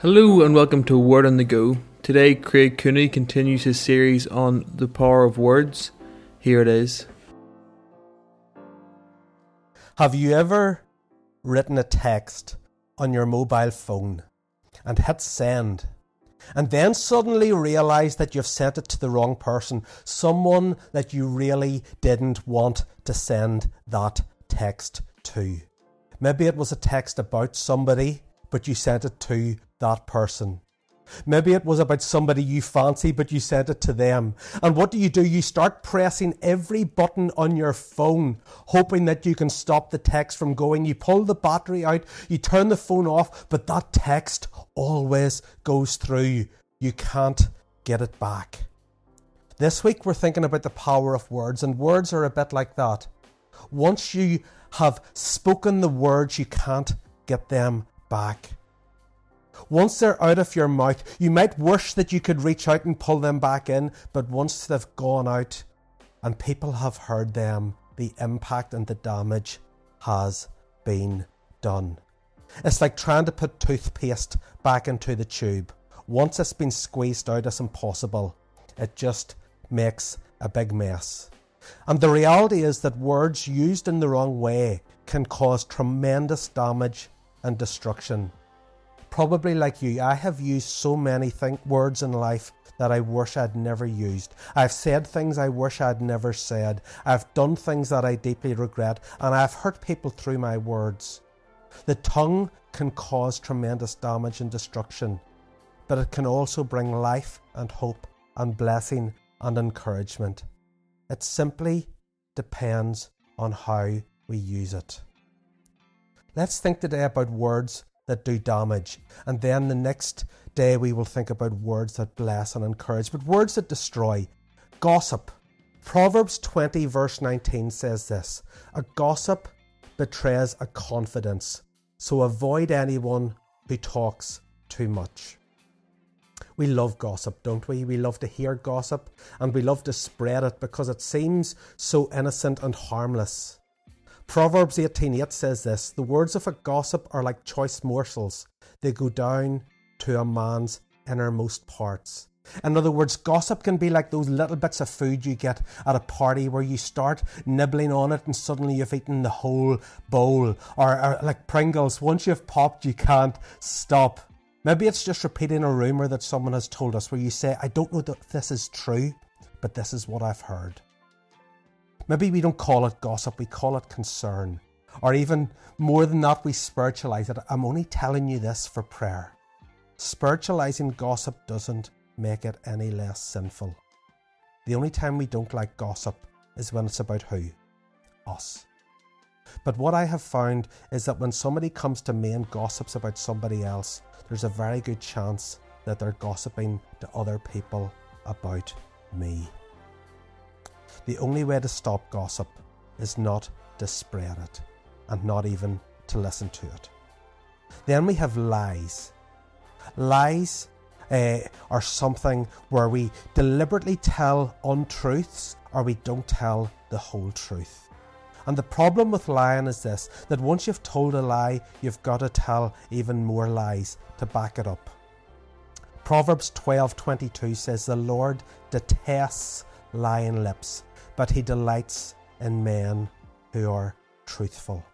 Hello and welcome to Word on the Go. Today, Craig Cooney continues his series on the power of words. Here it is. Have you ever written a text on your mobile phone and hit send and then suddenly realized that you've sent it to the wrong person, someone that you really didn't want to send that text to? Maybe it was a text about somebody, but you sent it to that person. Maybe it was about somebody you fancy, but you sent it to them. And what do you do? You start pressing every button on your phone, hoping that you can stop the text from going. You pull the battery out, you turn the phone off, but that text always goes through. You can't get it back. This week we're thinking about the power of words, and words are a bit like that. Once you have spoken the words, you can't get them back. Once they're out of your mouth, you might wish that you could reach out and pull them back in, but once they've gone out and people have heard them, the impact and the damage has been done. It's like trying to put toothpaste back into the tube. Once it's been squeezed out, it's impossible. It just makes a big mess. And the reality is that words used in the wrong way can cause tremendous damage and destruction probably like you, I have used so many think- words in life that I wish I'd never used. I've said things I wish I'd never said. I've done things that I deeply regret, and I've hurt people through my words. The tongue can cause tremendous damage and destruction, but it can also bring life and hope and blessing and encouragement. It simply depends on how we use it. Let's think today about words that do damage. And then the next day we will think about words that bless and encourage, but words that destroy. Gossip. Proverbs 20, verse 19 says this A gossip betrays a confidence, so avoid anyone who talks too much. We love gossip, don't we? We love to hear gossip and we love to spread it because it seems so innocent and harmless. Proverbs 18:8 says this, "The words of a gossip are like choice morsels; they go down to a man's innermost parts." In other words, gossip can be like those little bits of food you get at a party where you start nibbling on it and suddenly you've eaten the whole bowl. Or, or, like Pringles, once you've popped, you can't stop. Maybe it's just repeating a rumour that someone has told us where you say, I don't know that this is true, but this is what I've heard. Maybe we don't call it gossip, we call it concern. Or even more than that, we spiritualize it. I'm only telling you this for prayer. Spiritualizing gossip doesn't make it any less sinful. The only time we don't like gossip is when it's about who? Us. But what I have found is that when somebody comes to me and gossips about somebody else, there's a very good chance that they're gossiping to other people about me. The only way to stop gossip is not to spread it and not even to listen to it. Then we have lies. Lies uh, are something where we deliberately tell untruths or we don't tell the whole truth. And the problem with lying is this that once you've told a lie, you've got to tell even more lies to back it up. Proverbs 12:22 says the Lord detests lying lips, but he delights in men who are truthful.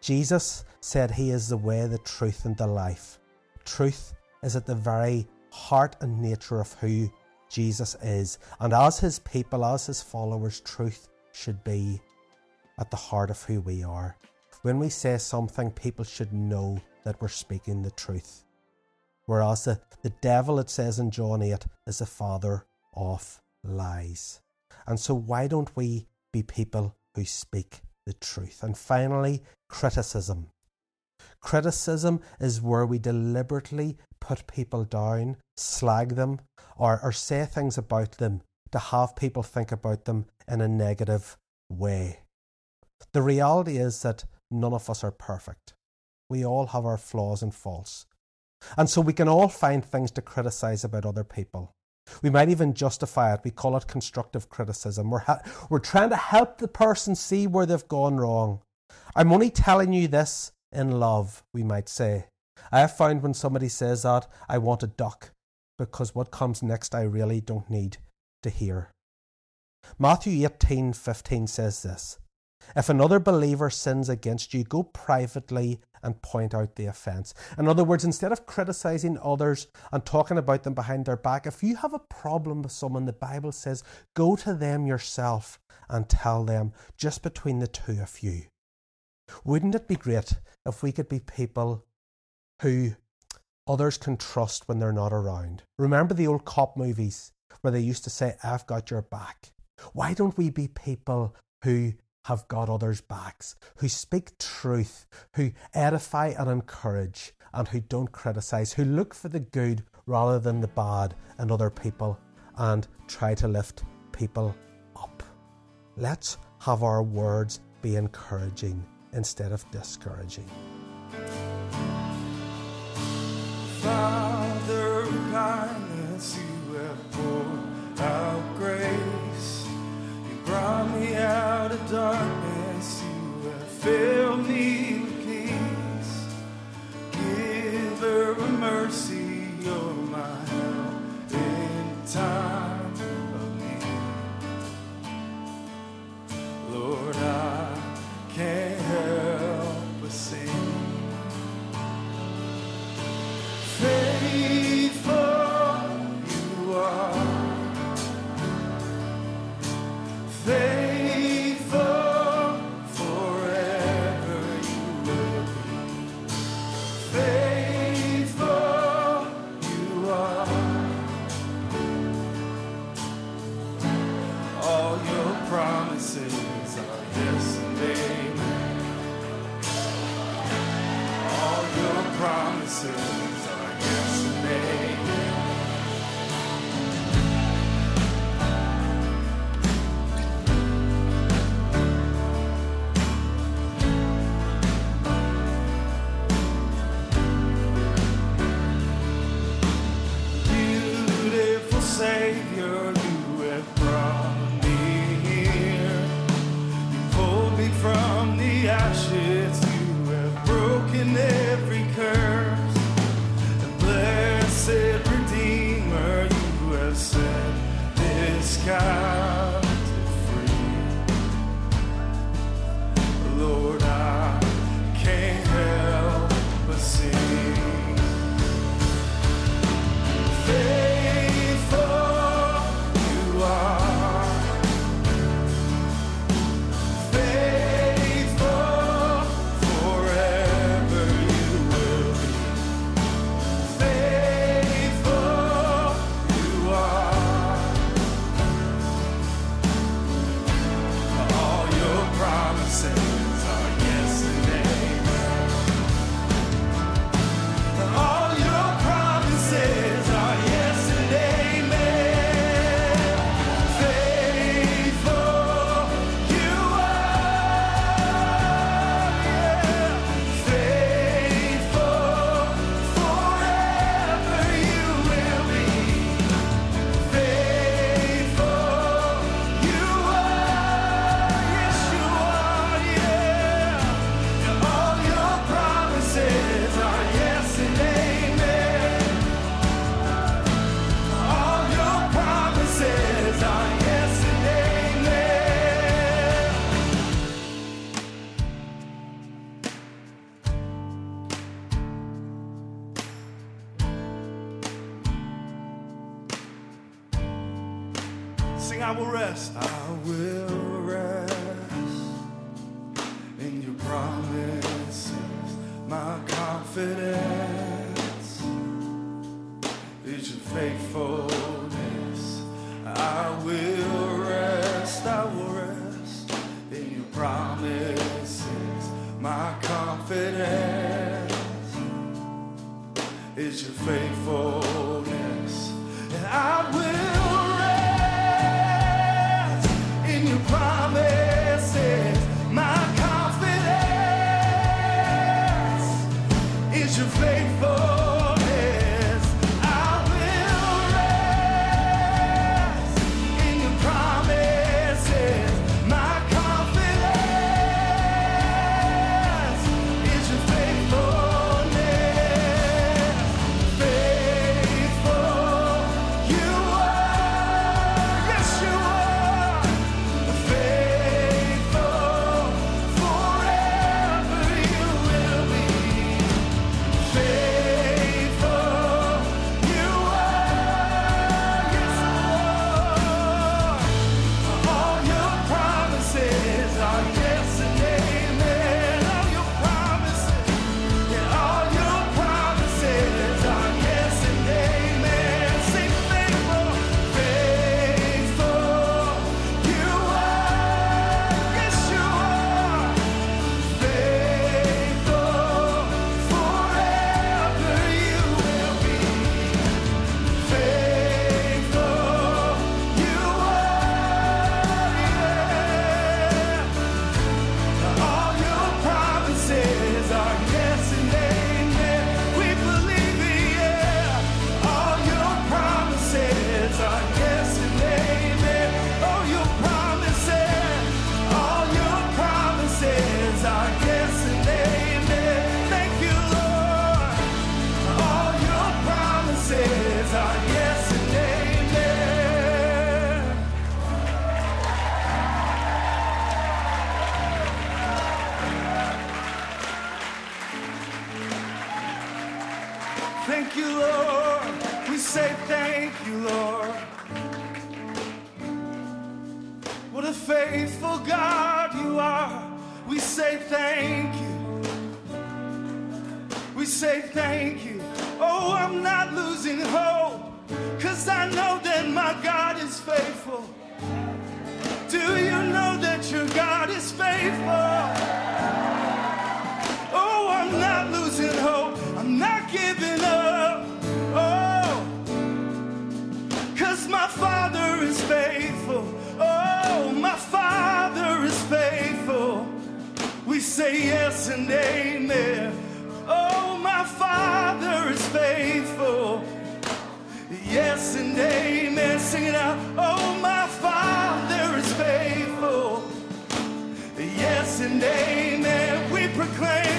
Jesus said he is the way, the truth, and the life. Truth is at the very heart and nature of who Jesus is. And as his people, as his followers, truth should be at the heart of who we are. When we say something, people should know that we're speaking the truth. Whereas the, the devil, it says in John 8, is the father of lies. And so, why don't we be people who speak the truth? And finally, criticism. Criticism is where we deliberately put people down, slag them, or, or say things about them to have people think about them in a negative way. The reality is that none of us are perfect. We all have our flaws and faults. And so we can all find things to criticize about other people. We might even justify it. We call it constructive criticism. We're, ha- we're trying to help the person see where they've gone wrong. I'm only telling you this in love, we might say. I have found when somebody says that, I want a duck because what comes next I really don't need to hear. Matthew 18:15 says this: If another believer sins against you, go privately and point out the offense. In other words, instead of criticizing others and talking about them behind their back, if you have a problem with someone, the Bible says, go to them yourself and tell them just between the two of you. Wouldn't it be great if we could be people who others can trust when they're not around? Remember the old cop movies where they used to say, I've got your back. Why don't we be people who have got others' backs, who speak truth, who edify and encourage, and who don't criticize, who look for the good rather than the bad in other people and try to lift people up? Let's have our words be encouraging instead of discouraging. This confidence We say thank you. We say thank you. Oh, I'm not losing hope. Cause I know that my God is faithful. Do you know that your God is faithful? Oh, I'm not losing hope. I'm not giving up. Oh, cause my Father is faithful. Oh, my Father say yes and amen. Oh, my Father is faithful. Yes and amen. Sing it out. Oh, my Father is faithful. Yes and amen. We proclaim.